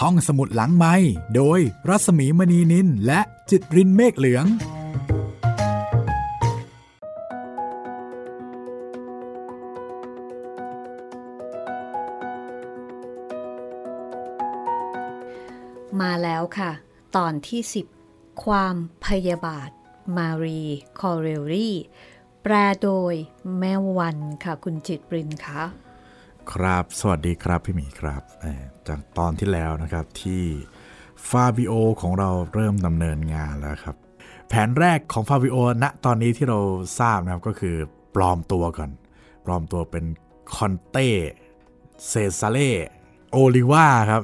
ห้องสมุดหลังไม้โดยรัสมีมณีนินและจิตรินเมฆเหลือง มาแล้วค่ะ ตอนที่ 10 ความพยาบาท มารีคอเรลลี่ แปลโดยแม่วันค่ะ คุณจิตปรินคะ ครับ สวัสดีครับพี่หมีครับเอ่อจากตอนที่แล้วนะครับที่ฟาบิโอของเราเริ่มดำเนินงานแล้วครับ แผนแรกของฟาบิโอณตอนนี้ที่เราทราบนะครับก็คือปลอมตัวก่อน ปลอมตัวเป็นคอนเต้เซซาเล่โอลิว่าครับ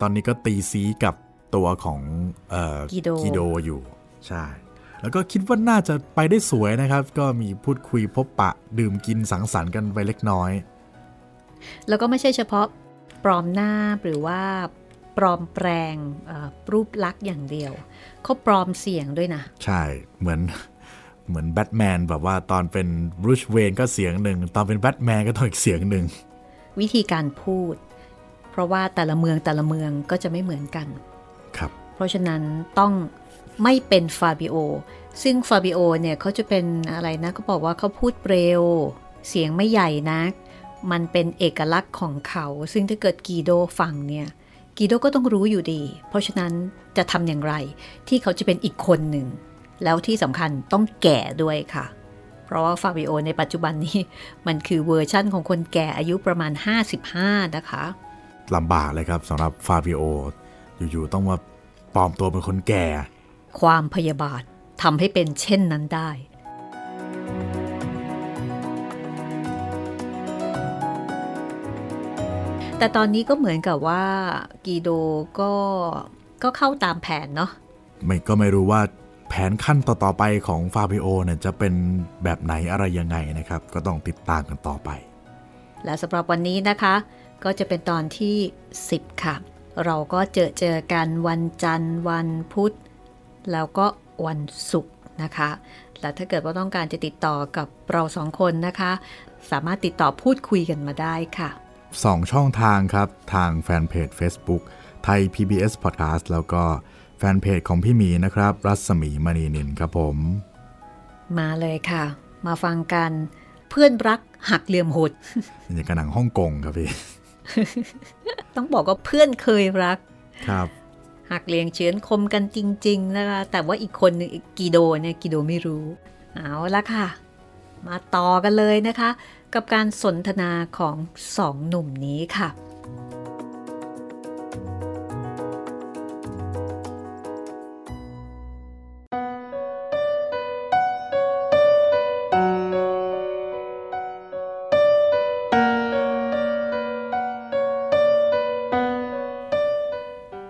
ตอนนี้ก็ตีซี้กับตัวของเอ่อกิโดกิโดอยู่ ใช่ แล้วก็คิดว่าน่าจะไปได้สวยนะครับ ก็มีพูดคุยพบปะดื่มกินสังสรรค์กันไปเล็กน้อย แล้วก็ไม่ใช่เฉพาะปลอมหน้าหรือว่าปลอมแปลงเอ่อรูปลักษณ์อย่างเดียวเขาปลอมเสียงด้วยนะ ใช่เหมือนเหมือนแบทแมนแบบว่าตอนเป็นบรูชเวนก็เสียงหนึ่ง ตอนเป็นแบทแมนก็ต้องอีกเสียงหนึ่ง วิธีการพูด เพราะว่าแต่ละเมืองแต่ละเมืองก็จะไม่เหมือนกันครับ เพราะฉะนั้นต้องไม่เป็นฟาบิโอซึ่งฟาบิโอเนี่ยเขาจะเป็นอะไรนะเขาบอกว่าเขาพูดเร็ว เสียงไม่ใหญ่นัก มันเป็นเอกลักษณ์ของเขา ซึ่งถ้าเกิดกีโดฟังเนี่ยกีโดก็ต้องรู้อยู่ดี เพราะฉะนั้นจะทำอย่างไร ที่เขาจะเป็นอีกคนหนึ่ง แล้วที่สำคัญต้องแก่ด้วยค่ะ เพราะว่าฟาบิโอในปัจจุบันนี้ มันคือเวอร์ชั่นของคนแก่อายุประมาณ 55 นะคะลำบากเลยครับสำหรับฟาบิโอ อยู่ๆต้องมาปลอมตัวเป็นคนแก่ ความพยาบาททำให้เป็นเช่นนั้นได้ แต่ตอนนี้ก็เหมือนกับว่ากีโดก็ก็เข้าตามแผนเนาะไม่ก็ไม่รู้ว่าแผนขั้นต่อๆไปของฟาบิโอเนี่ยจะเป็นแบบไหนอะไรยังไงนะครับ ก็ต้องติดตามกันต่อไป และสำหรับวันนี้นะคะ ก็จะเป็นตอนที่ 10 ค่ะ เราก็เจอเจอกันวันจันทร์ วันพุธ แล้วก็วันศุกร์นะคะ และถ้าเกิดว่าต้องการจะติดต่อกับเราสองคนนะคะ สามารถติดต่อพูดคุยกันมาได้ค่ะ 2 ช่องทางครับ ทางแฟนเพจ Facebook ไทย PBS Podcast แล้วก็แฟนเพจของพี่หมีนะครับ รัศมีมณีนินครับผม มาเลยค่ะ มาฟังกัน เพื่อนรักหักเหลี่ยมโหดอย่างกับหนังฮ่องกงครับพี่ ต้องบอกว่าเพื่อนเคยรัก ครับหักเหลี่ยงเฉือนคมกันจริง ๆ นะคะ แต่ว่าอีกคนหนึงอีกกีโดเนี่ยกีโดไม่รู้ เอาละค่ะ มาต่อกันเลยนะคะ กับการสนทนาของสองหนุ่มนี้ค่ะ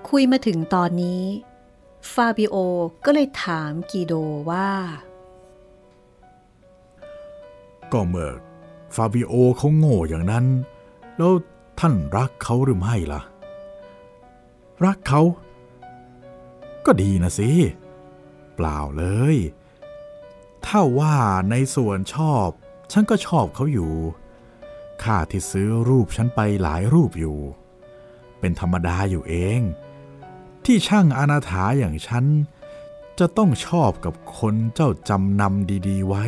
คุยมาถึงตอนนี้ ฟาบิโอก็เลยถามกีโดว่า ก็เมื่อฟาบิโอเขาโง่อย่างนั้น แล้วท่านรักเขาหรือไม่ล่ะ รักเขา ก็ดีนะสิ เปล่าเลย ถ้าว่าในส่วนชอบ ฉันก็ชอบเขาอยู่ข้าที่ซื้อรูปฉันไปหลายรูปอยู่ เป็นธรรมดาอยู่เอง ที่ช่างอนาถาอย่างฉัน จะต้องชอบกับคนเจ้าจำนำดี ๆ ไว้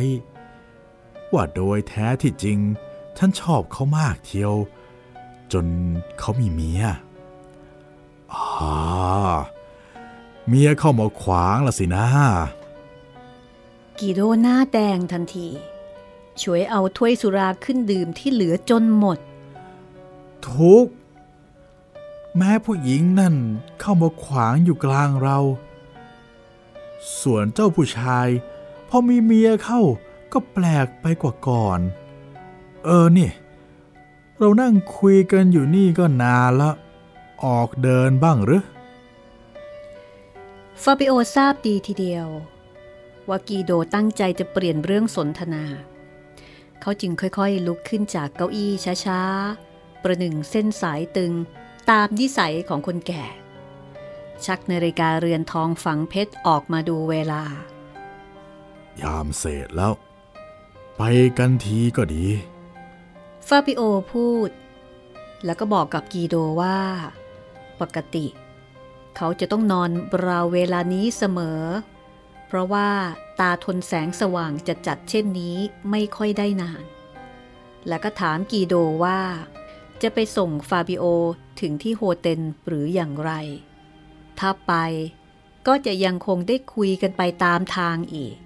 ว่าโดยแท้ที่จริง ฉันชอบเขามากเทียว จนเขามีเมียอ๋อเมียเข้ามาขวางละสินะกีโดหน้าแดงทันที ช่วยเอาถ้วยสุราขึ้นดื่มที่เหลือจนหมด ทุกข์แม้ผู้หญิงนั่นเข้ามาขวางอยู่กลางเรา ส่วนเจ้าผู้ชาย พอมีเมียเข้า ก็แปลกไปกว่าก่อน เออนี่ เรานั่งคุยกันอยู่นี่ก็นานละ ออกเดินบ้างหรือฟาบิโอทราบดีทีเดียวว่ากีโดตั้งใจจะเปลี่ยนเรื่องสนทนา เขาจึงค่อยๆ ลุกขึ้นจากเก้าอี้ช้าๆ ประหนึ่งเส้นสายตึงตามนิสัยของคนแก่ ชักนาฬิกาเรือนทองฝังเพชรออกมาดูเวลา ยามเสร็จแล้ว ไปกันทีก็ดี ฟาบิโอพูด แล้วก็บอกกับกีโดว่า ปกติ เขาจะต้องนอนราวเวลานี้เสมอ เพราะว่าตาทนแสงสว่างจะจัดเช่นนี้ไม่ค่อยได้นาน แล้วก็ถามกีโดว่า จะไปส่งฟาบิโอถึงที่โฮเทลหรืออย่างไร ถ้าไปก็จะยังคงได้คุยกันไปตามทางอีก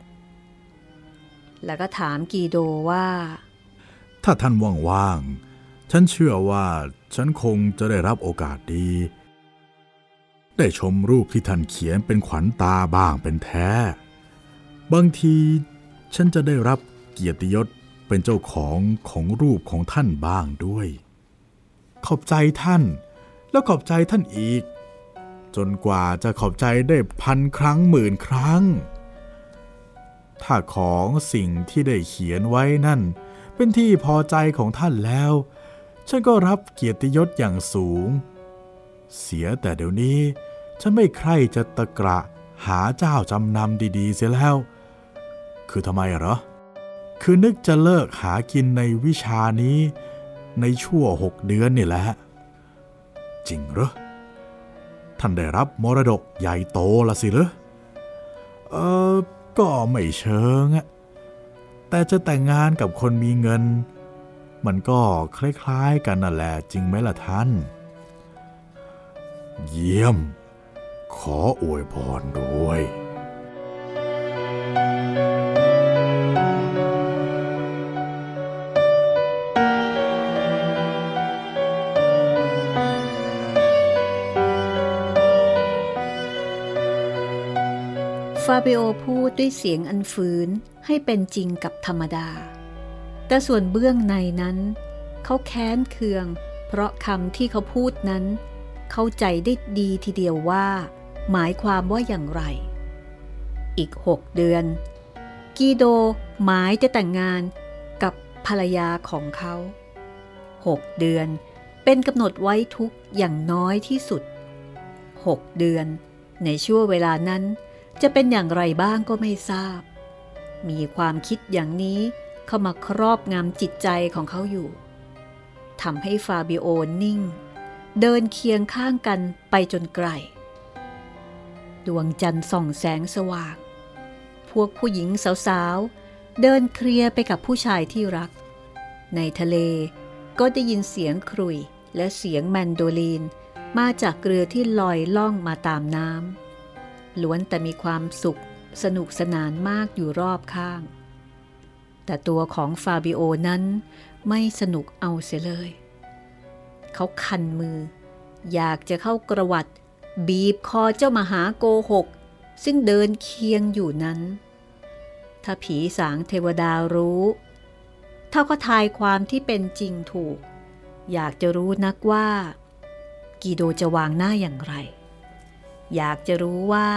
แล้วก็ถามกีโดว่า ถ้าท่านว่างๆ ฉันเชื่อว่าฉันคงจะได้รับโอกาสดี ได้ชมรูปที่ท่านเขียนเป็นขวัญตาบ้างเป็นแท้ บางทีฉันจะได้รับเกียรติยศเป็นเจ้าของของรูปของท่านบ้างด้วย ขอบใจท่าน แล้วขอบใจท่านอีก จนกว่าจะขอบใจได้พันครั้งหมื่นครั้ง ถ้าของสิ่งที่ได้เขียนไว้นั่น เป็นที่พอใจของท่านแล้ว ฉันก็รับเกียรติยศอย่างสูง เสียแต่เดี๋ยวนี้ ฉันไม่ใคร่จะตะกระหาเจ้าจำนำดีๆ เสียแล้ว คือทำไมเหรอ คือนึกจะเลิกหากินในวิชานี้ ในชั่วหกเดือนนี่แหละ จริงเหรอ ท่านได้รับมรดกใหญ่โตละสิเหรอเออ ก็ไม่เชิงอะแต่จะแต่งงานกับคนมีเงิน มันก็คล้ายๆกันนั่นแหละจริงไหมล่ะท่าน เยี่ยม ขออวยพรด้วยาเบโอพูดด้วยเสียงอันฝืนให้เป็นจริงกับธรรมดา แต่ส่วนเบื้องในนั้น เขาแค้นเคือง เพราะคำที่เขาพูดนั้น เข้าใจได้ดีทีเดียวว่า หมายความว่าอย่างไร อีกหกเดือน กีโดหมายจะแต่งงานกับภรรยาของเขาหกเดือนเป็นกำหนดไว้ทุกอย่างน้อยที่สุดหกเดือน ในช่วงเวลานั้น จะเป็นอย่างไรบ้างก็ไม่ทราบ มีความคิดอย่างนี้เข้ามาครอบงำจิตใจของเขาอยู่ทำให้ฟาบิโอนิ่ง เดินเคียงข้างกันไปจนไกล ดวงจันทร์ส่องแสงสว่าง พวกผู้หญิงสาวๆ เดินเคลียร์ไปกับผู้ชายที่รัก ในทะเลก็ได้ยินเสียงครุยและเสียงแมนโดลีนมาจากเรือที่ลอยล่องมาตามน้ำ ล้วนแต่มีความสุขสนุกสนานมากอยู่รอบข้าง แต่ตัวของฟาบิโอนั้นไม่สนุกเอาเสียเลย เขาคันมือ อยากจะเข้ากระวัดบีบคอเจ้ามหาโกหก ซึ่งเดินเคียงอยู่นั้น ถ้าผีสางเทวดารู้เท่าก็ทายความที่เป็นจริงถูก อยากจะรู้นักว่า กีโดจะวางหน้าอย่างไร อยากจะรู้ว่า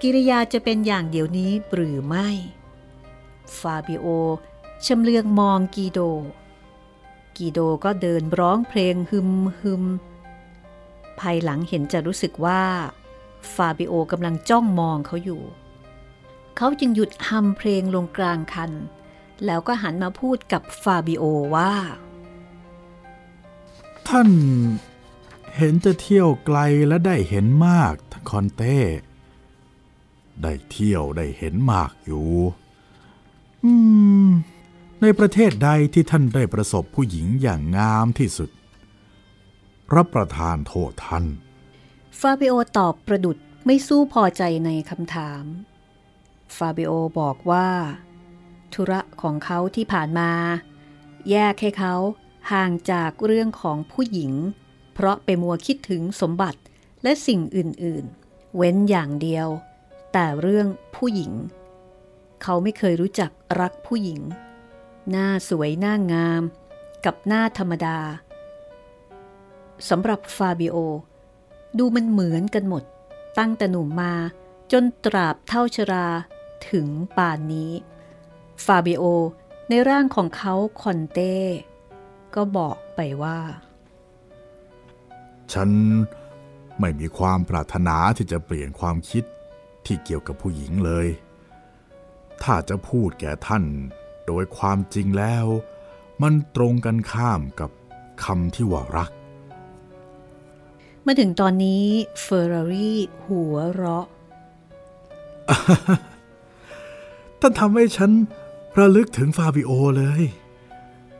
กิริยาจะเป็นอย่างเดี๋ยวนี้หรือไม่ ฟาบิโอชำเลืองมองกีโด กีโดก็เดินร้องเพลงฮึมฮึมภายหลังเห็นจะรู้สึกว่า ฟาบิโอกำลังจ้องมองเขาอยู่ เขาจึงหยุดฮัมเพลงลงกลางคัน แล้วก็หันมาพูดกับฟาบิโอว่า ท่าน เห็นจะเที่ยวไกลและได้เห็นมากท่านคอนเต้ ได้เที่ยวได้เห็นมากอยู่ อืม ในประเทศใดที่ท่านได้ประสบผู้หญิงอย่างงามที่สุด รับประทานโทษท่าน ฟาบิโอตอบประดุดไม่สู้พอใจในคำถาม ฟาบิโอบอกว่า ธุระของเขาที่ผ่านมา แยกให้เขาห่างจากเรื่องของผู้หญิง เพราะไปมัวคิดถึงสมบัติและสิ่งอื่นๆ เว้นอย่างเดียว แต่เรื่องผู้หญิง เขาไม่เคยรู้จักรักผู้หญิง หน้าสวยหน้างาม กับหน้าธรรมดาสำหรับฟาบิโอ ดูมันเหมือนกันหมด ตั้งแต่หนุ่มมาจนตราบเท่าชราถึงป่านนี้ ฟาบิโอในร่างของเขาคอนเต้ ก็บอกไปว่า ฉันไม่มีความปรารถนาที่จะเปลี่ยนความคิดที่เกี่ยวกับผู้หญิงเลย ถ้าจะพูดแก่ท่านโดยความจริงแล้ว มันตรงกันข้ามกับคำที่ว่ารัก มาถึงตอนนี้เฟอร์รารี่หัวเราะ ท่านทำให้ฉันระลึกถึงฟาบิโอเลย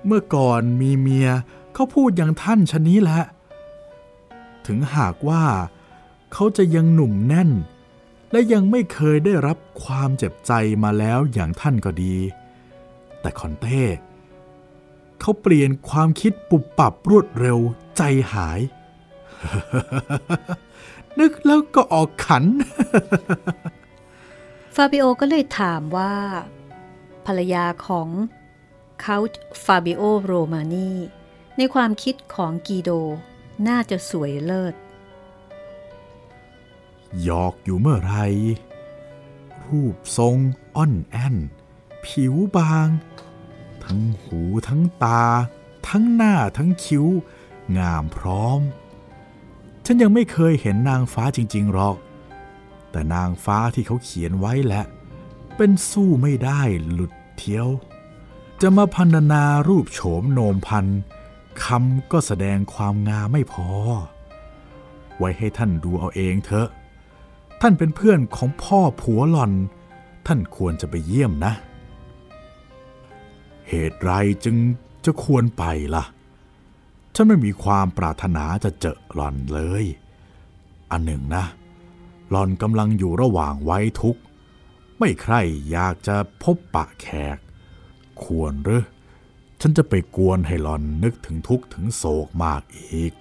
เมื่อก่อนมีเมียเขาพูดอย่างท่านชนนี้แหละ ถึงหากว่าเขาจะยังหนุ่มแน่น และยังไม่เคยได้รับความเจ็บใจมาแล้วอย่างท่านก็ดี แต่คอนเต้เขาเปลี่ยนความคิดปุบปับรวดเร็วใจหาย นึกแล้วก็ออกขัน ฟาบิโอก็เลยถามว่า ภรรยาของคาฟาบิโอโรมานีในความคิดของกีโด น่าจะสวยเลิศหยอกอยู่เมื่อไร รูปทรงอ่อนแอน ผิวบาง ทั้งหูทั้งตา ทั้งหน้าทั้งคิ้ว งามพร้อม ฉันยังไม่เคยเห็นนางฟ้าจริง ๆ หรอก แต่นางฟ้าที่เขาเขียนไว้แหละ เป็นสู้ไม่ได้หลุดเที่ยว จะมาพันนารูปโฉมโนมพัน คำก็แสดงความงามไม่พอ ไว้ให้ท่านดูเอาเองเถอะ ท่านเป็นเพื่อนของพ่อผัวหล่อน ท่านควรจะไปเยี่ยมนะ เหตุไรจึงจะควรไปล่ะ ฉันไม่มีความปรารถนาจะเจอหล่อนเลย อันหนึ่งนะ หล่อนกำลังอยู่ระหว่างไว้ทุกข์ ไม่ใครอยากจะพบปะแขก ควรหรือ ฉันจะไปกวนให้หลอนนึกถึงทุกข์ถึงโศกมากอีก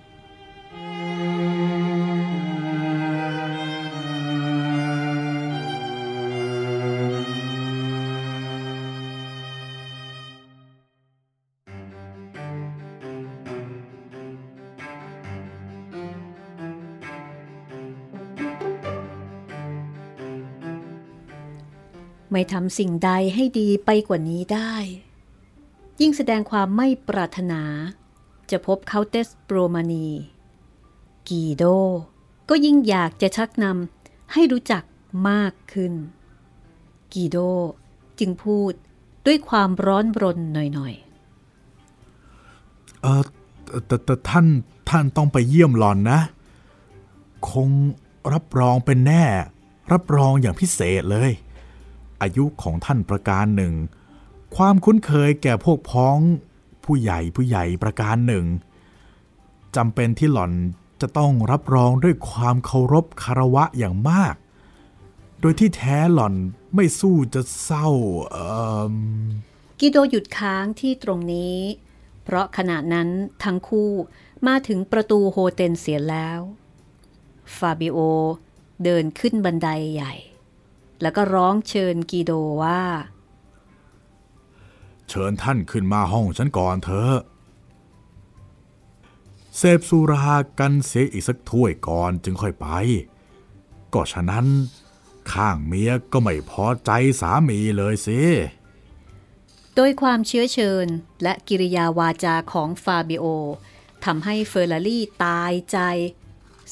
ไม่ทำสิ่งใดให้ดีไปกว่านี้ได้ ยิ่งแสดงความไม่ปรารถนา จะพบเคาเตสโปรมานี กีโด ก็ยิ่งอยากจะชักนำให้รู้จักมากขึ้น กีโดจึงพูดด้วยความร้อนรนหน่อยๆ เออแต่แต่ท่านท่านต้องไปเยี่ยมหลอนนะ คงรับรองเป็นแน่ รับรองอย่างพิเศษเลย อายุของท่านประการหนึ่ง ความคุ้นเคยแก่พวกพ้องผู้ใหญ่ผู้ใหญ่ประการหนึ่งจำเป็นที่หล่อนจะต้องรับรองด้วยความเคารพคารวะอย่างมาก โดยที่แท้หล่อนไม่สู้จะเศร้ากีโดหยุดค้างที่ตรงนี้ เพราะขณะนั้นทั้งคู่มาถึงประตูโฮเทลเสียแล้ว ฟาบิโอเดินขึ้นบันไดใหญ่ แล้วก็ร้องเชิญกีโดว่า เชิญท่านขึ้นมาห้องฉันก่อนเถอะเสพสุรากันเสียอีกสักถ้วยก่อนจึงค่อยไป ก็ฉะนั้น ข้างเมียก็ไม่พอใจสามีเลยสิ โดยความเชื้อเชิญและกิริยาวาจาของฟาบิโอทำให้เฟอร์รารี่ตายใจ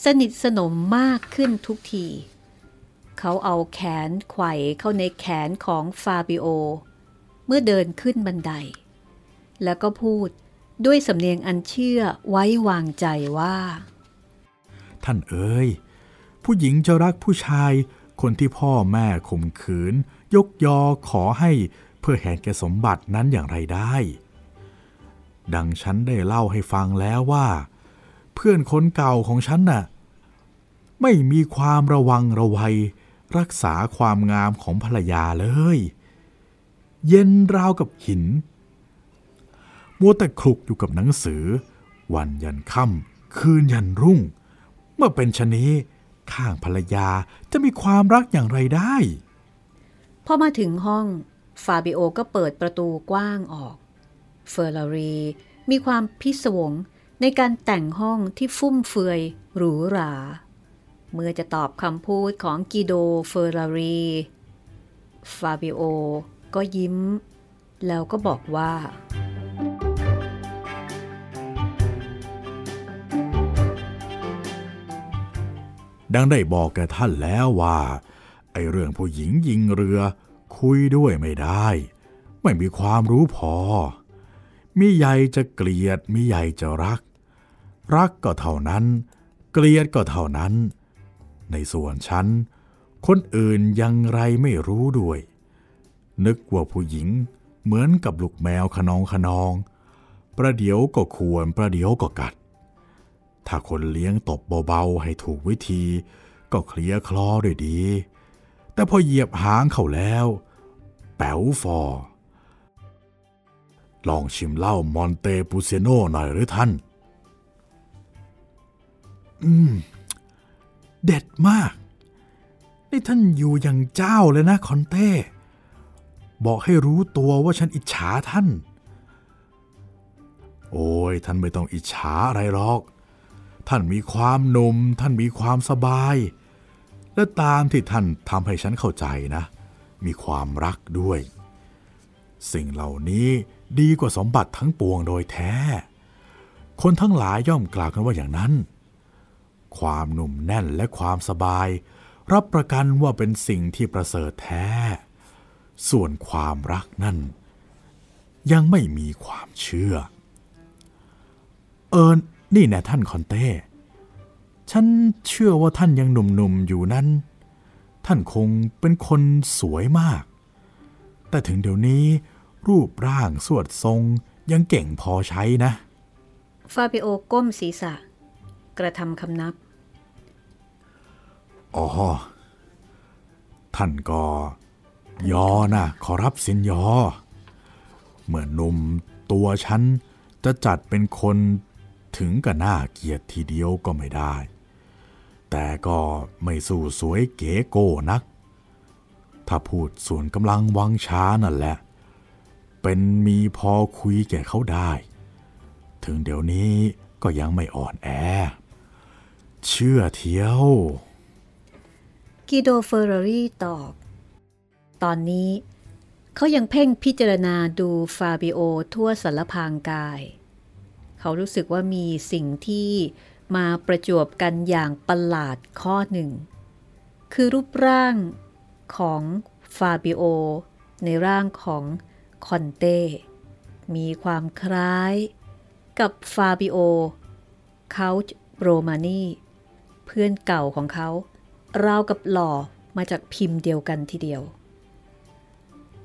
สนิทสนมมากขึ้นทุกที เขาเอาแขนไขว่เข้าในแขนของฟาบิโอ เมื่อเดินขึ้นบันได แล้วก็พูดด้วยสำเนียงอันเชื่อไว้วางใจว่า ท่านเอ๋ยผู้หญิงจะรักผู้ชาย คนที่พ่อแม่ข่มขืน ยกยอขอให้เพื่อแหนแก่สมบัตินั้นอย่างไรได้ ดังฉันได้เล่าให้ฟังแล้วว่า เพื่อนคนเก่าของฉันน่ะไม่มีความระวังระวัย รักษาความงามของภรรยาเลย เย็นราวกับหิน มัวแต่คลุกอยู่กับหนังสือ วันยันค่ำคืนยันรุ่ง เมื่อเป็นชะนี้ข้างภรรยาจะมีความรักอย่างไรได้ พอมาถึงห้อง ฟาบิโอก็เปิดประตูกว้างออก เฟอร์รารีมีความพิศวงในการแต่งห้องที่ฟุ่มเฟือยหรูหรา เมื่อจะตอบคำพูดของกิโดเฟอร์รารี ฟาบิโอ ก็ยิ้ม แล้วก็บอกว่า ดังได้บอกแกท่านแล้วว่า ไอเรื่องผู้หญิงยิงเรือ คุยด้วยไม่ได้ ไม่มีความรู้พอ มีใหญ่จะเกลียดมีใหญ่จะรัก รักก็เท่านั้น เกลียดก็เท่านั้น ในส่วนฉันคนอื่นยังไรไม่รู้ด้วย นึกว่าผู้หญิงเหมือนกับลูกแมวขนองขนอง ประเดี๋ยวก็ควรประเดี๋ยวก็กัด ถ้าคนเลี้ยงตบเบาๆให้ถูกวิธี ก็เคลียร์คลอด้วยดี แต่พอเหยียบหางเขาแล้ว แป๋วฟอ ลองชิมเหล้ามอนเตปูเซโนหน่อยหรือท่าน อืม เด็ดมาก นี่ท่านอยู่อย่างเจ้าเลยนะคอนเต้ บอกให้รู้ตัวว่าฉันอิจฉาท่าน โอ้ยท่านไม่ต้องอิจฉาอะไรหรอก ท่านมีความหนุ่มท่านมีความสบาย และตามที่ท่านทำให้ฉันเข้าใจนะ มีความรักด้วย สิ่งเหล่านี้ดีกว่าสมบัติทั้งปวงโดยแท้ คนทั้งหลายย่อมกล่าวกันว่าอย่างนั้น ความหนุ่มแน่นและความสบาย รับประกันว่าเป็นสิ่งที่ประเสริฐแท้ ส่วนความรักนั่น ยังไม่มีความเชื่อ เอิญนี่แน่ท่านคอนเต้ ฉันเชื่อว่าท่านยังหนุ่มๆอยู่นั้น ท่านคงเป็นคนสวยมาก แต่ถึงเดี๋ยวนี้รูปร่างสวดทรงยังเก่งพอใช้นะ ฟาบิโอก้มศีรษะ กระทำคำนับ อ๋อ ท่านก็ ยอนะขอรับสินยอ เมื่อหนุ่มตัวฉันจะจัดเป็นคนถึงกับหน้าเกียรติทีเดียวก็ไม่ได้ แต่ก็ไม่สู้สวยเก๋โก้นัก ถ้าพูดส่วนกำลังวังช้านั่นแหละ เป็นมีพอคุยแก่เขาได้ ถึงเดี๋ยวนี้ก็ยังไม่อ่อนแอ เชื่อเที่ยว กิโดเฟอร์รารีตอบ ตอนนี้เขายังเพ่งพิจารณาดูฟาบิโอทั่วสารพางกาย เขารู้สึกว่ามีสิ่งที่มาประจวบกันอย่างประหลาดข้อหนึ่ง คือรูปร่างของฟาบิโอในร่างของคอนเต้ มีความคล้ายกับฟาบิโอเขาโรมานีเพื่อนเก่าของเขา ราวกับหล่อมาจากพิมพ์เดียวกันทีเดียว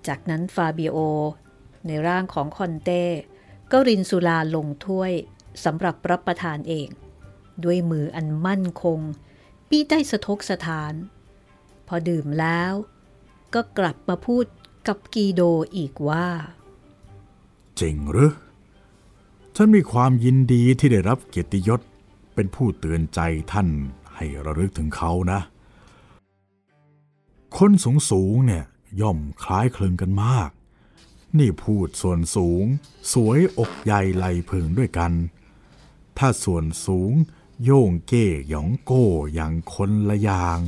จากนั้นฟาบิโอ ในร่างของคอนเต้ ก็รินสุราลงถ้วยสำหรับรับประทานเอง ด้วยมืออันมั่นคงปี้ได้สะทกสถาน พอดื่มแล้ว ก็กลับมาพูดกับกีโดอีกว่า จริงหรือฉันมีความยินดีที่ได้รับเกียรติยศเป็นผู้เตือนใจท่านให้ระลึกถึงเขานะ คนสูงสูงเนี่ย ย่อมคล้ายคลึงกันมาก นี่พูดส่วนสูง สวยอกใหญ่ไหลพึงด้วยกัน ถ้าส่วนสูง โย่งเก้หยองโก้อย่างคนละอย่าง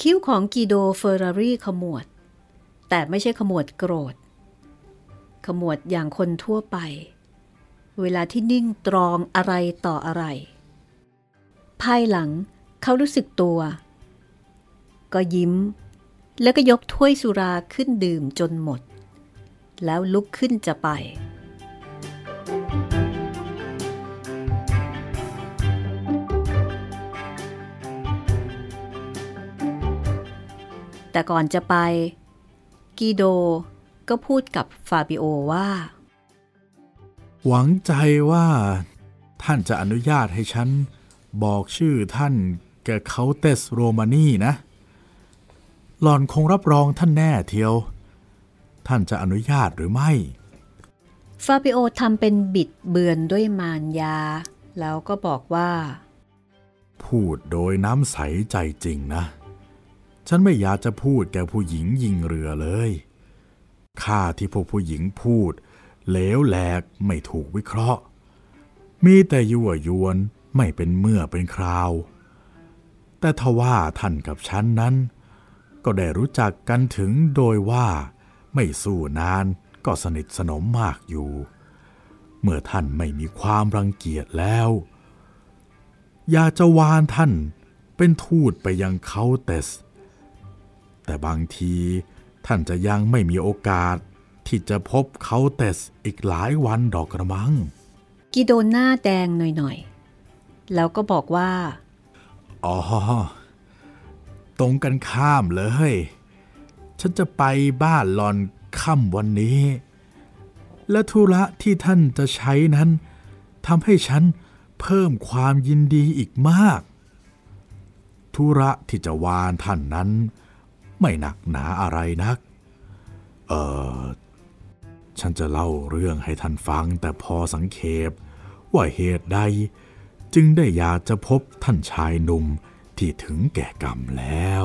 คิ้วของกีโดเฟอร์รารี่ขมวด แต่ไม่ใช่ขมวดโกรธ ขมวดอย่างคนทั่วไป เวลาที่นิ่งตรองอะไรต่ออะไร ภายหลังเขารู้สึกตัว ก็ยิ้ม แล้วก็ยกถ้วยสุราขึ้นดื่มจนหมด แล้วลุกขึ้นจะไป แต่ก่อนจะไป กีโดก็พูดกับฟาบิโอว่า หวังใจว่า ท่านจะอนุญาตให้ฉัน บอกชื่อท่านแกเขาเตสโรมานีนะ หล่อนคงรับรองท่านแน่เทียว ท่านจะอนุญาตหรือไม่ ฟาบิโอทำเป็นบิดเบือนด้วยมารยา แล้วก็บอกว่า พูดโดยน้ำใสใจจริงนะ ฉันไม่อยากจะพูดแก่ผู้หญิงยิงเรือเลยข้าที่พวกผู้หญิงพูดเหลวแหลกไม่ถูกวิเคราะห์ มีแต่ยั่วยวนไม่เป็นเมื่อเป็นคราว แต่ทว่าท่านกับฉันนั้น ก็ได้รู้จักกันถึงโดยว่า ไม่สู้นานก็สนิทสนมมากอยู่ เมื่อท่านไม่มีความรังเกียจแล้ว อยากจะวานท่านเป็นทูตไปยังเขาเตส แต่บางทีท่านจะยังไม่มีโอกาสที่จะพบเขาเตสอีกหลายวันดอกกระมังกีโดหน้าแดงหน่อยๆ แล้วก็บอกว่า อ๋อ ตรงกันข้ามเลย ฉันจะไปบ้านหลอนค่ำวันนี้ และธุระที่ท่านจะใช้นั้นทำให้ฉันเพิ่มความยินดีอีกมาก ธุระที่จะวานท่านนั้น ไม่หนักหนาอะไรนัก เออฉันจะเล่าเรื่องให้ท่านฟังแต่พอสังเขปว่าเหตุใด จึงได้อยากจะพบท่านชายหนุ่ม ที่ถึงแก่กรรมแล้ว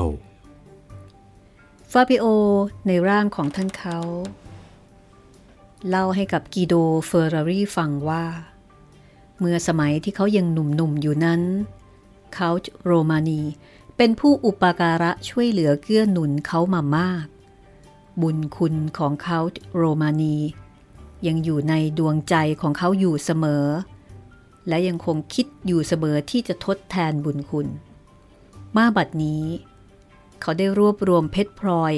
ฟาบิโอในร่างของท่านเขาเล่าให้กับกีโดเฟอร์รารี่ฟังว่า เมื่อสมัยที่เขายังหนุ่มๆอยู่นั้นเขาโรมานีเป็นผู้อุปการะช่วยเหลือเกื้อหนุนเขามามาก บุญคุณของเขาโรมานี ยังอยู่ในดวงใจของเขาอยู่เสมอ และยังคงคิดอยู่เสมอที่จะทดแทนบุญคุณ มาบัดนี้ เขาได้รวบรวมเพชรพลอย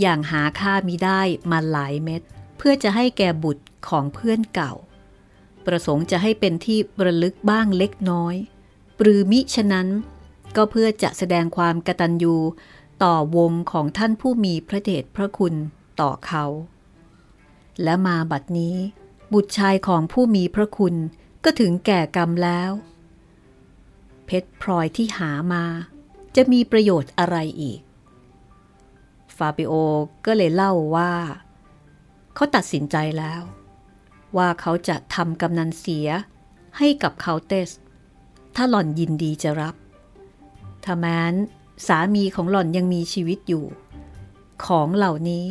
อย่างหาค่ามิได้มาหลายเม็ด เพื่อจะให้แก่บุตรของเพื่อนเก่า ประสงค์จะให้เป็นที่ประลึกบ้างเล็กน้อย ปรือมิฉะนั้น ก็เพื่อจะแสดงความกตัญญูต่อวงของท่านผู้มีพระเดชพระคุณต่อเขา และมาบัดนี้ บุตรชายของผู้มีพระคุณก็ถึงแก่กรรมแล้ว เพชรพลอยที่หามา จะมีประโยชน์อะไรอีก ฟาบิโอก็เลยเล่าว่า เขาตัดสินใจแล้ว ว่าเขาจะทำกำนันเสียให้กับเขาเตส ถ้าหล่อนยินดีจะรับ ถ้าแม้นสามีของหล่อนยังมีชีวิตอยู่ ของเหล่านี้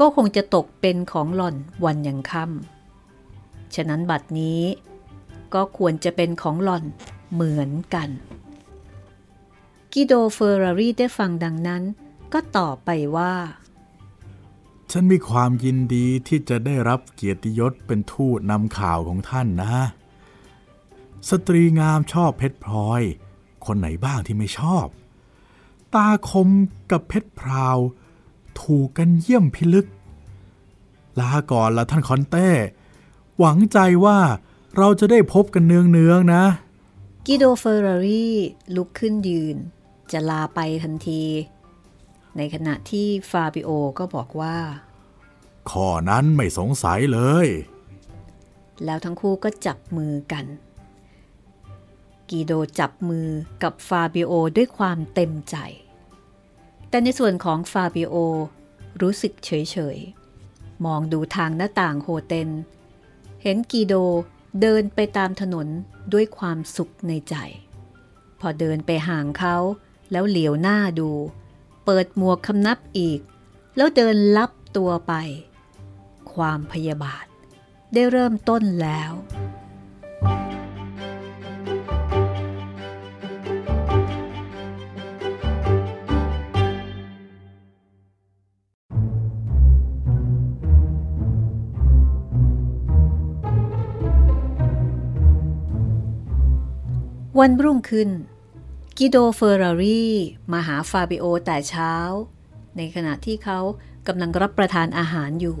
ก็คงจะตกเป็นของหล่อนวันยังค่ำฉะนั้นบัดนี้ก็ควรจะเป็นของหล่อนเหมือนกัน กิโดเฟอร์รารีได้ฟังดังนั้น ก็ตอบไปว่า ฉันมีความยินดีที่จะได้รับเกียรติยศเป็นทูตนำข่าวของท่านนะ สตรีงามชอบเพชรพลอย คนไหนบ้างที่ไม่ชอบ ตาคมกับเพชรพราว ถูกกันเยี่ยมพิลึก ลาก่อนละท่านคอนเต้ หวังใจว่าเราจะได้พบกันเนืองๆนะกิโดเฟอร์รารีลุกขึ้นยืน จะลาไปทันที ในขณะที่ฟาบิโอก็บอกว่า ข้อนั้นไม่สงสัยเลย แล้วทั้งคู่ก็จับมือกัน กีโดจับมือกับฟาบิโอด้วยความเต็มใจ แต่ในส่วนของฟาบิโอรู้สึกเฉยๆ มองดูทางหน้าต่าง hotel เห็นกีโดเดินไปตามถนนด้วยความสุขในใจ พอเดินไปห่างเขา แล้วเหลียวหน้าดู เปิดหมวกคำนับอีก แล้วเดินลับตัวไป ความพยาบาท ได้เริ่มต้นแล้ว วันรุ่งขึ้น กิโดเฟอร์รารีมาหาฟาบิโอแต่เช้า ในขณะที่เขากำลังรับประทานอาหารอยู่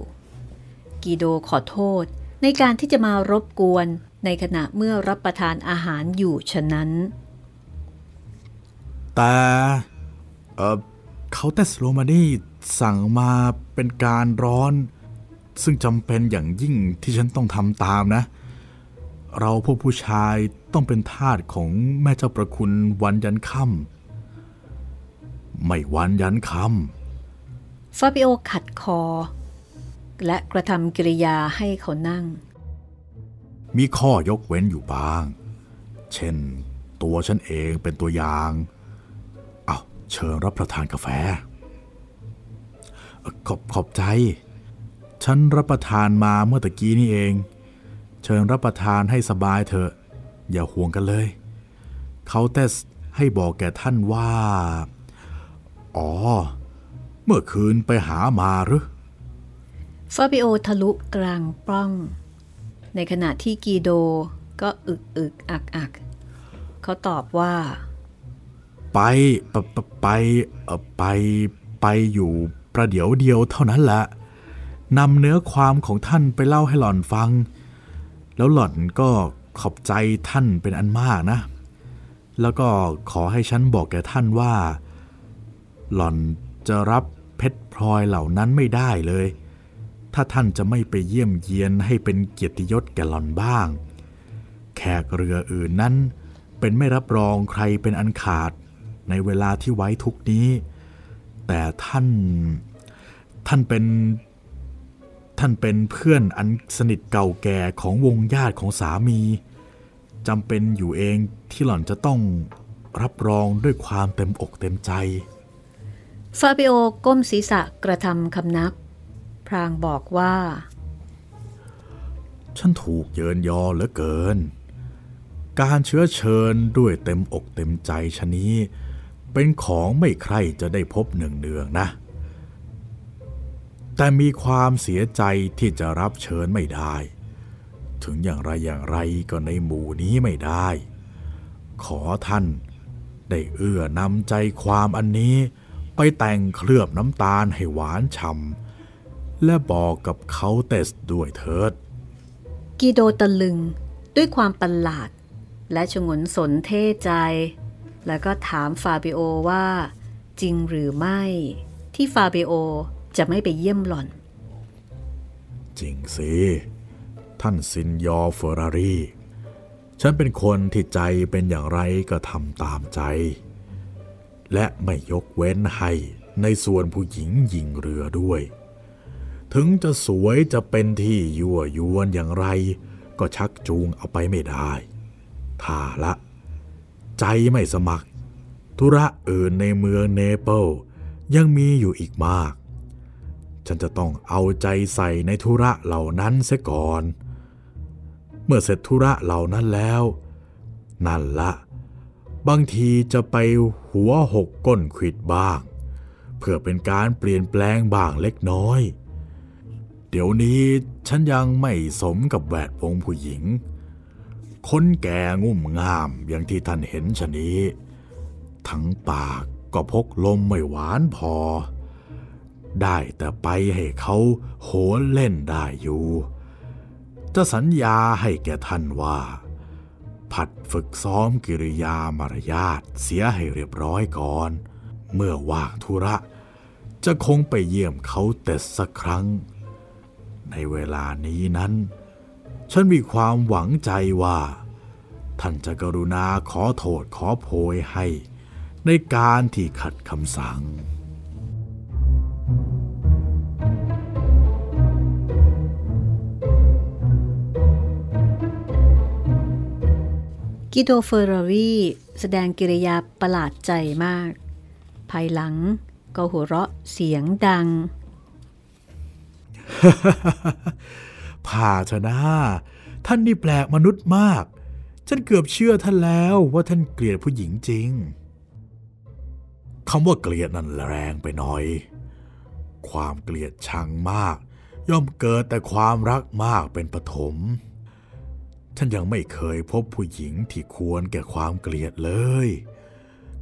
กิโดขอโทษในการที่จะมารบกวนในขณะเมื่อรับประทานอาหารอยู่ฉะนั้น แต่เออเขาเตสโรมานี่สั่งมาเป็นการร้อน ซึ่งจำเป็นอย่างยิ่งที่ฉันต้องทำตามนะเราพวกผู้ชายต้องเป็นทาสของแม่เจ้าประคุณวันยันค่ำไม่วันยันค่ฟาบิโอขัดคอ และกระทำกิริยาให้เขานั่งำมีข้อยกเว้นอยู่บ้าง เช่น ตัวฉันเองเป็นตัวอย่างเอาวเชิญรับประทานกาแฟเอ่อขอบขอบใจ ฉันรับประทานมาเมื่อตะกี้นี่เอง เชิญรับประทานให้สบายเถอะ อย่าห่วงกันเลย เขาแต่ให้บอกแก่ท่านว่า อ๋อ เมื่อคืนไปหามาหรือฟาบิโอทะลุกลางปล้อง ในขณะที่กีโดก็อึกอึกอักอักเขาตอบว่า ไปไปไปไปเอ่อไปไปอยู่ประเดี๋ยวเดียวเท่านั้นแหละนำเนื้อความของท่านไปเล่าให้หล่อนฟัง แล้วหล่อนก็ขอบใจท่านเป็นอันมากนะ แล้วก็ขอให้ฉันบอกแก่ท่านว่า หล่อนจะรับเพชรพลอยเหล่านั้นไม่ได้เลย ถ้าท่านจะไม่ไปเยี่ยมเยียนให้เป็นเกียรติยศแก่หล่อนบ้าง แขกเรืออื่นนั้น เป็นไม่รับรองใครเป็นอันขาดในเวลาที่ไว้ทุกนี้ แต่ท่านท่านเป็น ท่านเป็นเพื่อนอันสนิทเก่าแก่ของวงญาติของสามีจำเป็นอยู่เองที่หล่อนจะต้องรับรองด้วยความเต็มอกเต็มใจ ฟาบิโอก้มศีรษะกระทำคำนับ พรางบอกว่า ฉันถูกเยินยอเหลือเกิน การเชื้อเชิญด้วยเต็มอกเต็มใจชะนี้ เป็นของไม่ใครจะได้พบเนืองๆนะ แต่มีความเสียใจที่จะรับเชิญไม่ได้ ถึงอย่างไรอย่างไรก็ในหมู่นี้ไม่ได้ ขอท่านได้เอื้อนำใจความอันนี้ไปแต่งเคลือบน้ำตาลให้หวานฉ่ำและบอกกับเขาเตสด้วยเถิด กิโดตะลึงด้วยความประหลาด และฉงนสนเท่ห์ใจ แล้วก็ถามฟาบิโอว่า จริงหรือไม่ที่ฟาบิโอ จะไม่ไปเยี่ยมหล่อน จริงสิ ท่านซินยอร์เฟอร์รารีฉันเป็นคนที่ใจเป็นอย่างไรก็ทำตามใจ และไม่ยกเว้นให้ในส่วนผู้หญิงยิงเรือด้วย ถึงจะสวยจะเป็นที่ยั่วยวนอย่างไร ก็ชักจูงเอาไปไม่ได้ถ้าละ ใจไม่สมัคร ธุระอื่นในเมืองเนเปิลยังมีอยู่อีกมาก ฉันจะต้องเอาใจใส่ในธุระเหล่านั้นเสียก่อน เมื่อเสร็จธุระเหล่านั้นแล้ว นั่นละ บางทีจะไปหัวหกก้นขิดบ้าง เพื่อเป็นการเปลี่ยนแปลงบ้างเล็กน้อย เดี๋ยวนี้ฉันยังไม่สมกับแวดวงผู้หญิง คนแก่งุ่มงามอย่างที่ท่านเห็นชะนี้ ทั้งปากก็พกลมไม่หวานพอ ได้แต่ไปให้เขาโหนเล่นได้อยู่ จะสัญญาให้แก่ท่านว่า ผัดฝึกซ้อมกิริยามารยาทเสียให้เรียบร้อยก่อน เมื่อว่างธุระ จะคงไปเยี่ยมเขาแต่สักครั้ง ในเวลานี้นั้น ฉันมีความหวังใจว่า ท่านจะกรุณาขอโทษขอโพยให้ ในการที่ขัดคำสั่ง กิโดเฟอร์รารีแสดงกิริยาประหลาดใจมาก ภายหลังก็หัวเราะเสียงดังผ่าเถอะนะท่านนี่แปลกมนุษย์มาก ฉันเกือบเชื่อท่านแล้วว่าท่านเกลียดผู้หญิงจริงคำว่าเกลียดนั่นแรงไปหน่อย ความเกลียดชังมาก ย่อมเกิดแต่ความรักมากเป็นปฐม ฉันยังไม่เคยพบผู้หญิงที่ควรแก่ความเกลียดเลย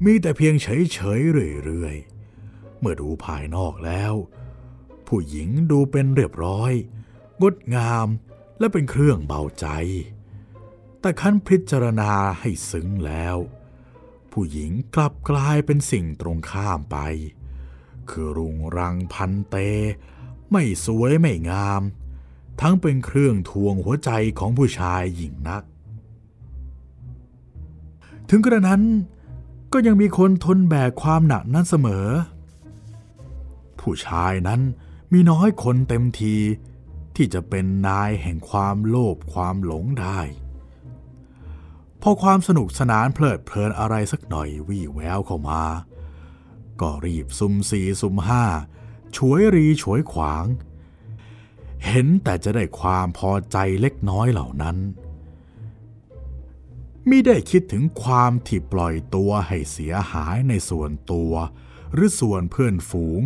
มีแต่เพียงเฉยๆเรื่อยๆ เมื่อดูภายนอกแล้ว ผู้หญิงดูเป็นเรียบร้อย งดงามและเป็นเครื่องเบาใจ แต่ขั้นพิจารณาให้ซึ้งแล้ว ผู้หญิงกลับกลายเป็นสิ่งตรงข้ามไป คือรุงรังพันเต ไม่สวยไม่งาม ทั้งเป็นเครื่องทวงหัวใจของผู้ชายหญิงนัก ถึงกระนั้นก็ยังมีคนทนแบกความหนักนั้นเสมอ ผู้ชายนั้นมีน้อยคนเต็มทีที่จะเป็นนายแห่งความโลภความหลงได้ พอความสนุกสนานเพลิดเพลินอะไรสักหน่อยวี่แววเข้ามา ก็รีบซุ่มสี่ซุ่มห้าช่วยรีช่วยขวาง เห็นแต่จะได้ความพอใจเล็กน้อยเหล่านั้นมิได้คิดถึงความที่ปล่อยตัวให้เสียหายในส่วนตัว หรือส่วนเพื่อนฝูง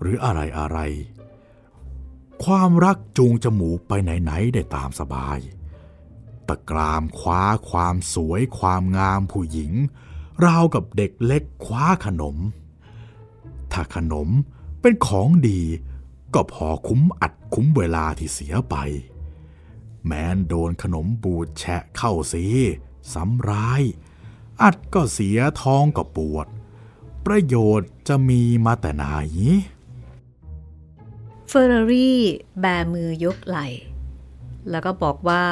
หรืออะไรอะไร ความรักจูงจมูกไปไหนๆได้ตามสบาย ตะกรามคว้าความสวยความงามผู้หญิง ราวกับเด็กเล็กคว้าขนม ถ้าขนมเป็นของดี ก็พอคุ้มอัดคุ้มเวลาที่เสียไป แม้นโดนขนมบูดแฉะเข้าสิสำร้าย อัดก็เสียท้องก็ปวด ประโยชน์จะมีมาแต่ไหนเฟอร์รารี่แบมือยกไหล แล้วก็บอกว่า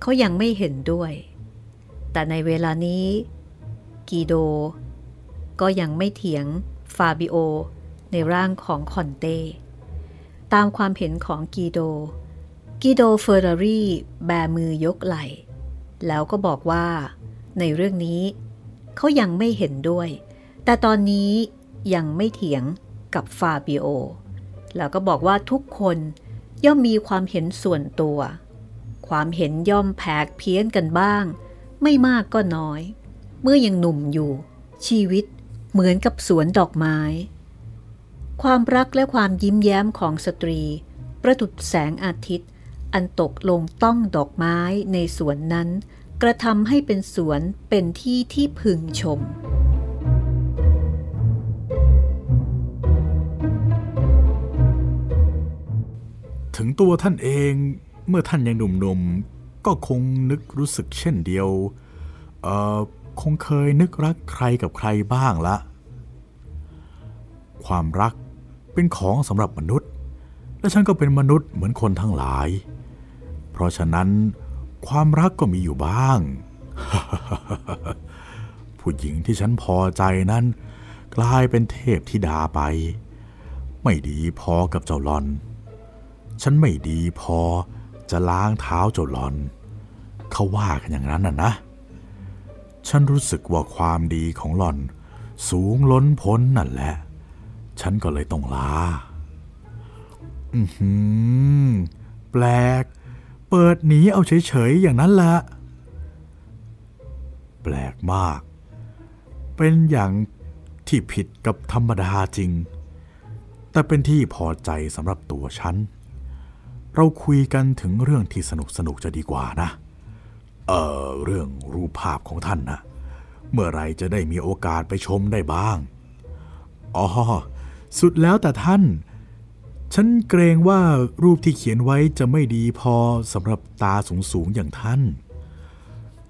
เขายังไม่เห็นด้วย แต่ในเวลานี้กีโด ก็ยังไม่เถียงฟาบิโอในร่างของคอนเต้ ตามความเห็นของกีโด กีโดเฟอร์รารี่แบมือยกไหล่ แล้วก็บอกว่า ในเรื่องนี้ เขายังไม่เห็นด้วย แต่ตอนนี้ยังไม่เถียงกับฟาบิโอ แล้วก็บอกว่าทุกคนย่อมมีความเห็นส่วนตัว ความเห็นย่อมแผกเพี้ยนกันบ้าง ไม่มากก็น้อย เมื่อยังหนุ่มอยู่ ชีวิตเหมือนกับสวนดอกไม้ ความรักและความยิ้มแย้มของสตรี ประดุดแสงอาทิตย์ อันตกลงต้องดอกไม้ในสวนนั้น กระทำให้เป็นสวนเป็นที่ที่พึงชมถึงตัวท่านเองเมื่อท่านยังหนุ่มๆ ก็คงนึกรู้สึกเช่นเดียว เอ่อ คงเคยนึกรักใครกับใครบ้างละ ความรัก เป็นของสำหรับมนุษย์ และฉันก็เป็นมนุษย์เหมือนคนทั้งหลาย เพราะฉะนั้น ความรักก็มีอยู่บ้าง ผู้หญิงที่ฉันพอใจนั้น กลายเป็นเทพธิดาไป ไม่ดีพอกับเจ้าลอน ฉันไม่ดีพอจะล้างเท้าเจ้าหลอน เขาว่ากันอย่างนั้นน่ะนะ ฉันรู้สึกว่าความดีของหลอนสูงล้นพ้นนั่นแหละ ฉันก็เลยต้องลา อือหือแปลก เปิดหนีเอาเฉยๆ อย่างนั้นละ แปลกมาก เป็นอย่างที่ผิดกับธรรมดาจริง แต่เป็นที่พอใจสำหรับตัวฉัน เราคุยกันถึงเรื่องที่สนุกสนุกจะดีกว่านะ เออเรื่องรูปภาพของท่านนะเมื่อไรจะได้มีโอกาสไปชมได้บ้าง อ๋อ สุดแล้วแต่ท่าน ฉันเกรงว่ารูปที่เขียนไว้จะไม่ดีพอสำหรับตาสูงๆอย่างท่าน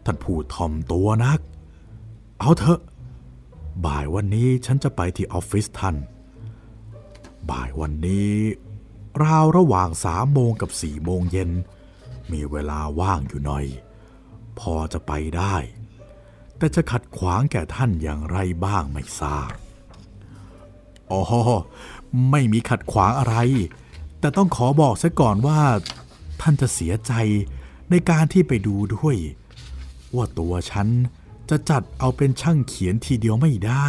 ท่านพูดถ่อมตัวนัก เอาเถอะ บ่ายวันนี้ฉันจะไปที่ออฟฟิศท่าน บ่ายวันนี้ ราวระหว่างสามโมงกับสี่โมงเย็น มีเวลาว่างอยู่หน่อย พอจะไปได้ แต่จะขัดขวางแก่ท่านอย่างไรบ้างไม่ทราบ อ๋อ ไม่มีขัดขวางอะไร แต่ต้องขอบอกซะก่อนว่า ท่านจะเสียใจในการที่ไปดูด้วย ว่าตัวฉันจะจัดเอาเป็นช่างเขียนทีเดียวไม่ได้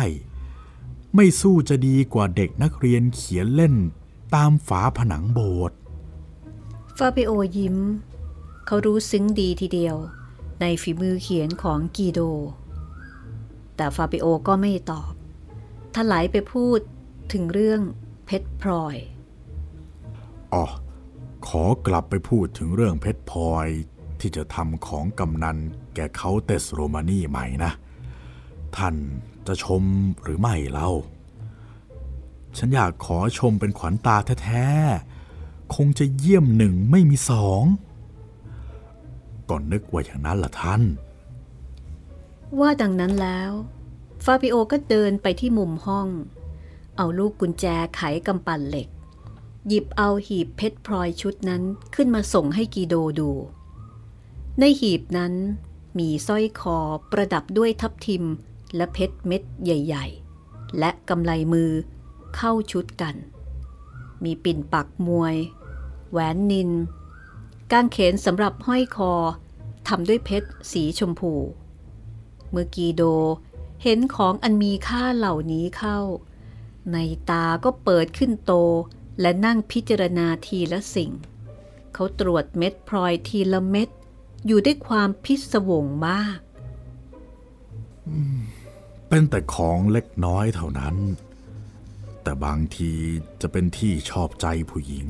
ไม่สู้จะดีกว่าเด็กนักเรียนเขียนเล่นตามฝาผนังโบสถ์ฟาบิโอยิ้ม เขารู้ซึ้งดีทีเดียว ในฝีมือเขียนของกีโด แต่ฟาบิโอก็ไม่ตอบถลายไปพูด ถึงเรื่องเพชรพลอย อ๋อ ขอกลับไปพูดถึงเรื่องเพชรพลอยที่จะทำของกำนันแก่เขาเตสโรมานีใหม่นะ ท่านจะชมหรือไม่เล่า ฉันอยากขอชมเป็นขวัญตาแท้ๆ คงจะเยี่ยมหนึ่งไม่มีสองก่อนนึกว่าอย่างนั้นล่ะท่าน ว่าดังนั้นแล้ว ฟาบิโอก็เดินไปที่มุมห้อง เอาลูกกุญแจไขกำปั่นเหล็ก หยิบเอาหีบเพชรพลอยชุดนั้นขึ้นมาส่งให้กีโดดู ในหีบนั้นมีสร้อยคอประดับด้วยทับทิมและเพชรเม็ดใหญ่ ๆ และกำไลมือเข้าชุดกัน มีปิ่นปักมวย แหวนนินกางเขนสำหรับห้อยคอทำด้วยเพชรสีชมพู เมื่อกีโดเห็นของอันมีค่าเหล่านี้เข้า ในตาก็เปิดขึ้นโตและนั่งพิจารณาทีละสิ่ง เขาตรวจเม็ดพลอยทีละเม็ด อยู่ด้วยความพิศวงมาก เป็นแต่ของเล็กน้อยเท่านั้น แต่บางทีจะเป็นที่ชอบใจผู้หญิง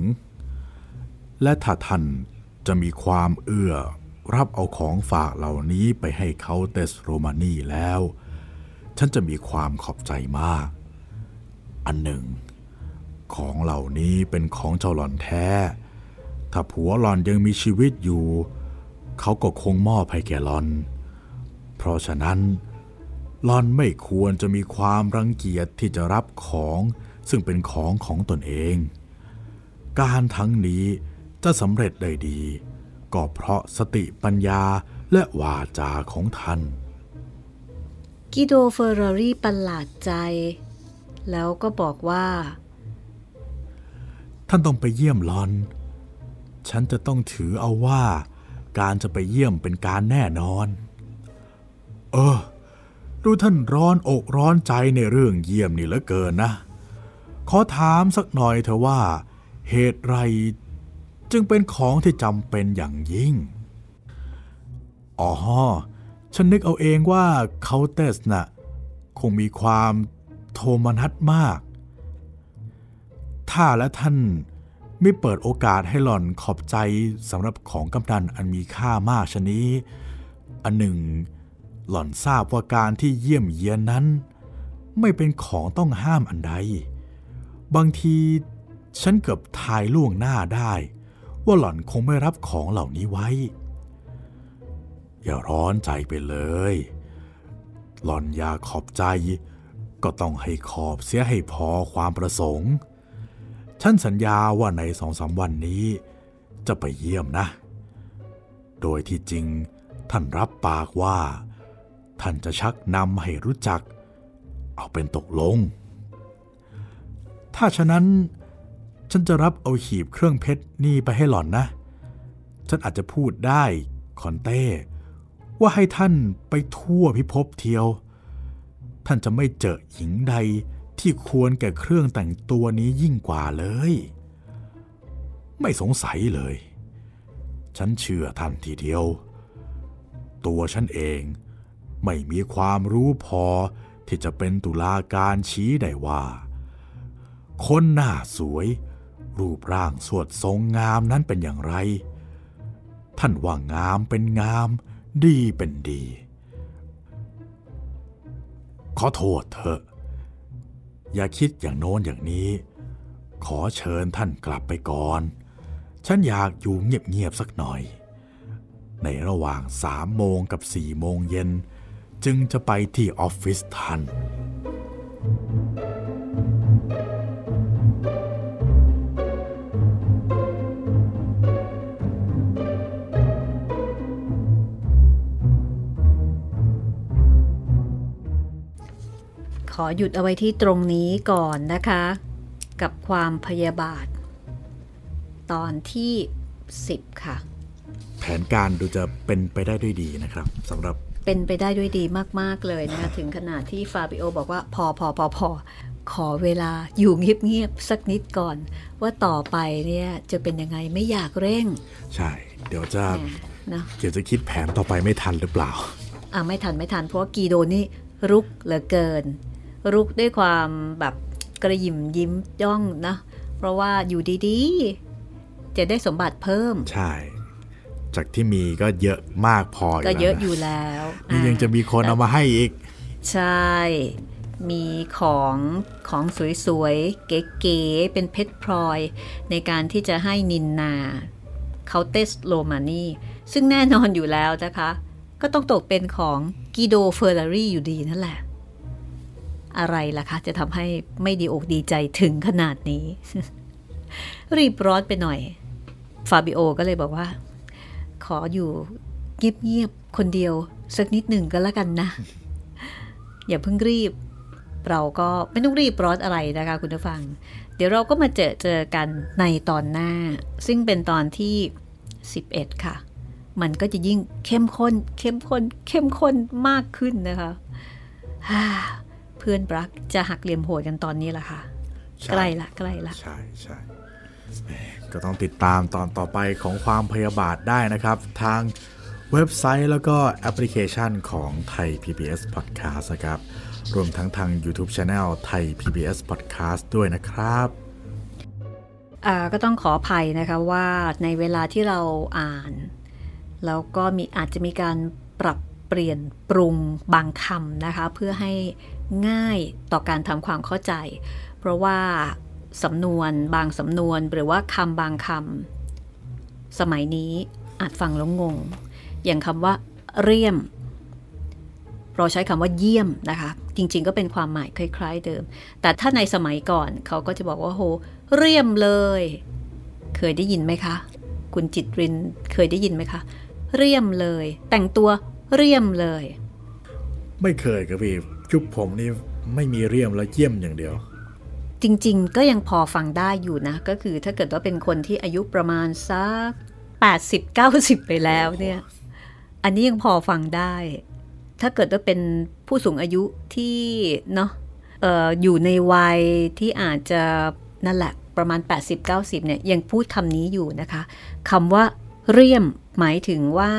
และถ้าท่านจะมีความเอื้อรับเอาของฝากเหล่านี้ไปให้เขาเตสโรมานีแล้ว ฉันจะมีความขอบใจมาก อันหนึ่ง ของเหล่านี้เป็นของเจ้าหล่อนแท้ ถ้าผัวหล่อนยังมีชีวิตอยู่ เขาก็คงมอบให้แก่หล่อน เพราะฉะนั้นหลอนไม่ควรจะมีความรังเกียจที่จะรับของซึ่งเป็นของของตนเอง การทั้งนี้จะสำเร็จได้ดี ก็เพราะสติปัญญาและวาจาของท่าน กิโดเฟอร์รี่ประหลาดใจ แล้วก็บอกว่า ท่านต้องไปเยี่ยมลอน ฉันจะต้องถือเอาว่า การจะไปเยี่ยมเป็นการแน่นอน เออ ดูท่านร้อนอกร้อนใจในเรื่องเยี่ยมนี่เหลือเกินนะ ขอถามสักหน่อยเถอะว่า เหตุไรจึงเป็นของที่จำเป็นอย่างยิ่ง อ๋อ ฉันนึกเอาเองว่าเคาเตสน่ะคงมีความ โทมนัสมาก ถ้าและท่านไม่เปิดโอกาสให้หล่อนขอบใจสำหรับของกำนันอันมีค่ามากชนี้ อันหนึ่ง หล่อนทราบว่าการที่เยี่ยมเยียนนั้น ไม่เป็นของต้องห้ามอันใด บางทีฉันเกือบทายล่วงหน้าได้ ว่าหล่อนคงไม่รับของเหล่านี้ไว้ อย่าร้อนใจไปเลย หล่อนอยากขอบใจ ก็ต้องให้ขอบเสียให้พอความประสงค์ ฉันสัญญาว่าในสองสามวันนี้ จะไปเยี่ยมนะ โดยที่จริงท่านรับปากว่า ท่านจะชักนำให้รู้จัก เอาเป็นตกลง ถ้าฉะนั้นฉันจะรับเอาหีบเครื่องเพชรนี่ไปให้หล่อนนะ ฉันอาจจะพูดได้คอนเต้ ว่าให้ท่านไปทั่วพิภพเที่ยว ท่านจะไม่เจอหญิงใดที่ควรแก่เครื่องแต่งตัวนี้ยิ่งกว่าเลย ไม่สงสัยเลย ฉันเชื่อท่านทีเดียว ตัวฉันเองไม่มีความรู้พอที่จะเป็นตุลาการชี้ได้ว่า คนหน้าสวย รูปร่างสวดทรงงามนั้นเป็นอย่างไร ท่านว่างามเป็นงาม ดีเป็นดี ขอโทษเถอะ อย่าคิดอย่างโน้นอย่างนี้ ขอเชิญท่านกลับไปก่อน ฉันอยากอยู่เงียบๆสักหน่อย ในระหว่างสามโมงกับสี่โมงเย็น จึงจะไปที่ออฟฟิศท่าน อหยุดเอาไว้ที่ตรงนี้ก่อนนะคะ กับความพยาบาท ตอนที่ 10 ค่ะ แผนการดูจะเป็นไปได้ด้วยดีนะครับสำหรับเป็นไปได้ด้วยดีมาก ๆ เลยนะคะถึงขนาดที่ฟาบิโอบอกว่าพอพอพอพอขอเวลาอยู่เงียบ ๆ สักนิดก่อน ว่าต่อไปเนี่ยจะเป็นยังไงไม่อยากเร่ง ใช่ เดี๋ยวจะแหมนะเดี๋ยวจะคิดแผนต่อไปไม่ทันหรือเปล่า อะไม่ทันไม่ทันเพราะว่ากีโดนี่รุกเหลือเกิน รุกด้วยความแบบกระหยิมยิ้มย่องนะ เพราะว่าอยู่ดีๆ จะได้สมบัติเพิ่ม ใช่ จากที่มีก็เยอะมากพอก็เยอะแล้วนอยู่แล้วนี่ยังจะมีคนเอามาให้อีก ใช่ มีของของสวยๆ เก๋ๆ เป็นเพชรพลอย ในการที่จะให้นินนาเคาเตสโรมานีซึ่งแน่นอนอยู่แล้วนะคะ ก็ต้องตกเป็นของกิโดเฟอร์รารี่อยู่ดีนั่นแหละ อะไรล่ะคะ จะทำให้ไม่ดีอกดีใจถึงขนาดนี้ รีบร้อนไปหน่อย ฟาบิโอก็เลยบอกว่า ขออยู่เงียบๆคนเดียว สักนิดหนึ่งก็แล้วกันนะ อย่าเพิ่งรีบ เราก็ไม่ต้องรีบร้อนอะไรนะคะคุณผู้ฟัง เดี๋ยวเราก็มาเจอเจอกันในตอนหน้า ซึ่งเป็นตอนที่ 11 ค่ะ มันก็จะยิ่งเข้มข้น เข้มข้น เข้มข้นมากขึ้นนะคะ เพื่อนรักจะหักเหลี่ยมโหดกันตอนนี้ละค่ะใช่ใกล้ละใกล้ละใช่ใช่แหมก็ต้องติดตามตอนต่อไปของความพยาบาทได้นะครับ ทางเว็บไซต์แล้วก็แอปพลิเคชันของไทย PBS Podcast นะครับ รวมทั้งทาง YouTube Channel ไทย PBS Podcast ด้วยนะครับอ่าก็ต้องขออภัยนะคะว่าในเวลาที่เราอ่าน แล้วก็มีอาจจะมีการปรับเปลี่ยนปรุงบางคำนะคะ เพื่อให้ ง่ายต่อการทำความเข้าใจ เพราะว่าสำนวนบางสำนวนหรือว่าคำบางคำสมัยนี้อาจฟังแล้วงง อย่างคำว่า เรียม เราใช้คำว่าเยี่ยมนะคะ จริงๆก็เป็นความหมายคล้าย ๆ เดิม แต่ถ้าในสมัยก่อนเขาก็จะบอกว่าโห เรียมเลย เคยได้ยินไหมคะ คุณจิตรินเคยได้ยินไหมคะ เรียมเลย แต่งตัวเรียมเลย ไม่เคยครับพี่ ยุคผมนี่ไม่มีเรียมแล้วเยี่ยมอย่างเดียว จริงๆ ก็ยังพอฟังได้อยู่นะ ก็คือถ้าเกิดว่าเป็นคนที่อายุประมาณสัก80 90 ไปแล้วเนี่ย อันนี้ยังพอฟังได้ ถ้าเกิดว่าเป็นผู้สูงอายุที่เนาะอออยู่ในวัยที่อาจจะนั่นแหละประมาณ 80-90 เนี่ยยังพูดคำนี้อยู่นะคะคำว่าเรียมหมายถึงว่า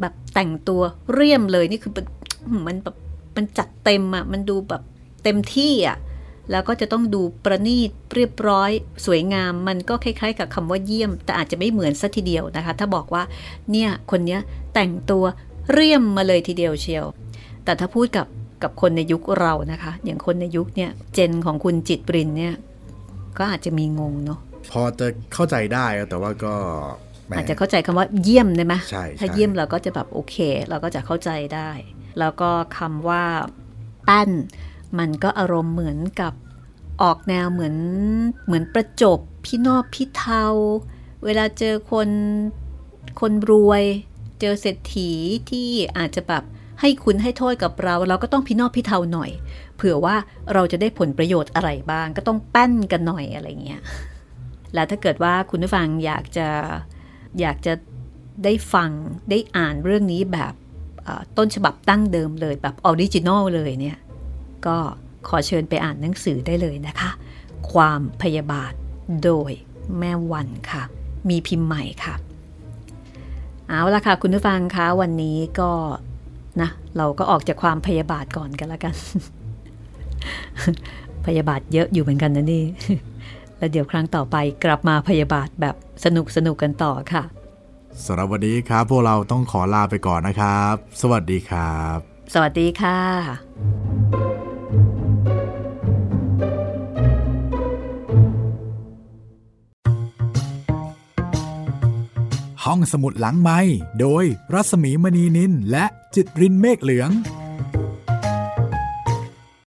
แบบแต่งตัวเรียมเลยนี่คือมันแบบ มันจัดเต็มอะ่ะมันดูแบบเต็มที่อะ่ะแล้วก็จะต้องดูประณีตเรียบร้อย สวยงาม มันก็คล้ายๆ กับคำว่าเยี่ยม แต่อาจจะไม่เหมือนสัทีเดียวนะคะ ถ้าบอกว่าเนี่ยคนเนี้ยแต่งตัวเรียมมาเลยทีเดียวเชียว แต่ถ้าพูดกับกับคนในยุคเรานะคะ อย่างคนในยุคเนี่ยเจนของคุณจิตปรินเนี่ยก็อาจจะมีงงเนาะพอจะเข้าใจได้แต่ว่าก็อาจจะเข้าใจคำว่าเยี่ยมได้ไหมใช่ถ้าเยี่ยมเราก็จะแบบโอเค เราก็จะเข้าใจได้ แล้วก็คำว่าปั้น มันก็อารมณ์เหมือนกับออกแนวเหมือนเหมือนประจบพี่นอบพี่เทา เวลาเจอคนคนรวย เจอเศรษฐีที่อาจจะแบบให้คุณให้โทษกับเรา เราก็ต้องพี่นอบพี่เทาหน่อย เผื่อว่าเราจะได้ผลประโยชน์อะไรบ้าง ก็ต้องแป้นกันหน่อยอะไรเงี้ยแล้วถ้าเกิดว่าคุณผู้ฟังอยากจะอยากจะได้ฟังได้อ่านเรื่องนี้แบบ ต้นฉบับดั้งเดิมเลยแบบ original เลยเนี่ย ก็ขอเชิญไปอ่านหนังสือได้เลยนะคะ ความพยาบาทโดยแม่วันค่ะ มีพิมพ์ใหม่ค่ะ เอาละค่ะ คุณผู้ฟังคะวันนี้ก็นะเราก็ออกจากความพยาบาทก่อนกันแล้วกัน พยาบาทเยอะอยู่เหมือนกันนะนี่ แล้วเดี๋ยวครั้งต่อไปกลับมาพยาบาทแบบสนุกสนุกกันต่อค่ะ สำหรับวันนี้ครับ พวกเราต้องขอลาไปก่อนนะครับ สวัสดีครับ สวัสดีค่ะ ห้องสมุดหลังไม้โดยรัสมีมณีนินและจิตรินเมฆเหลือง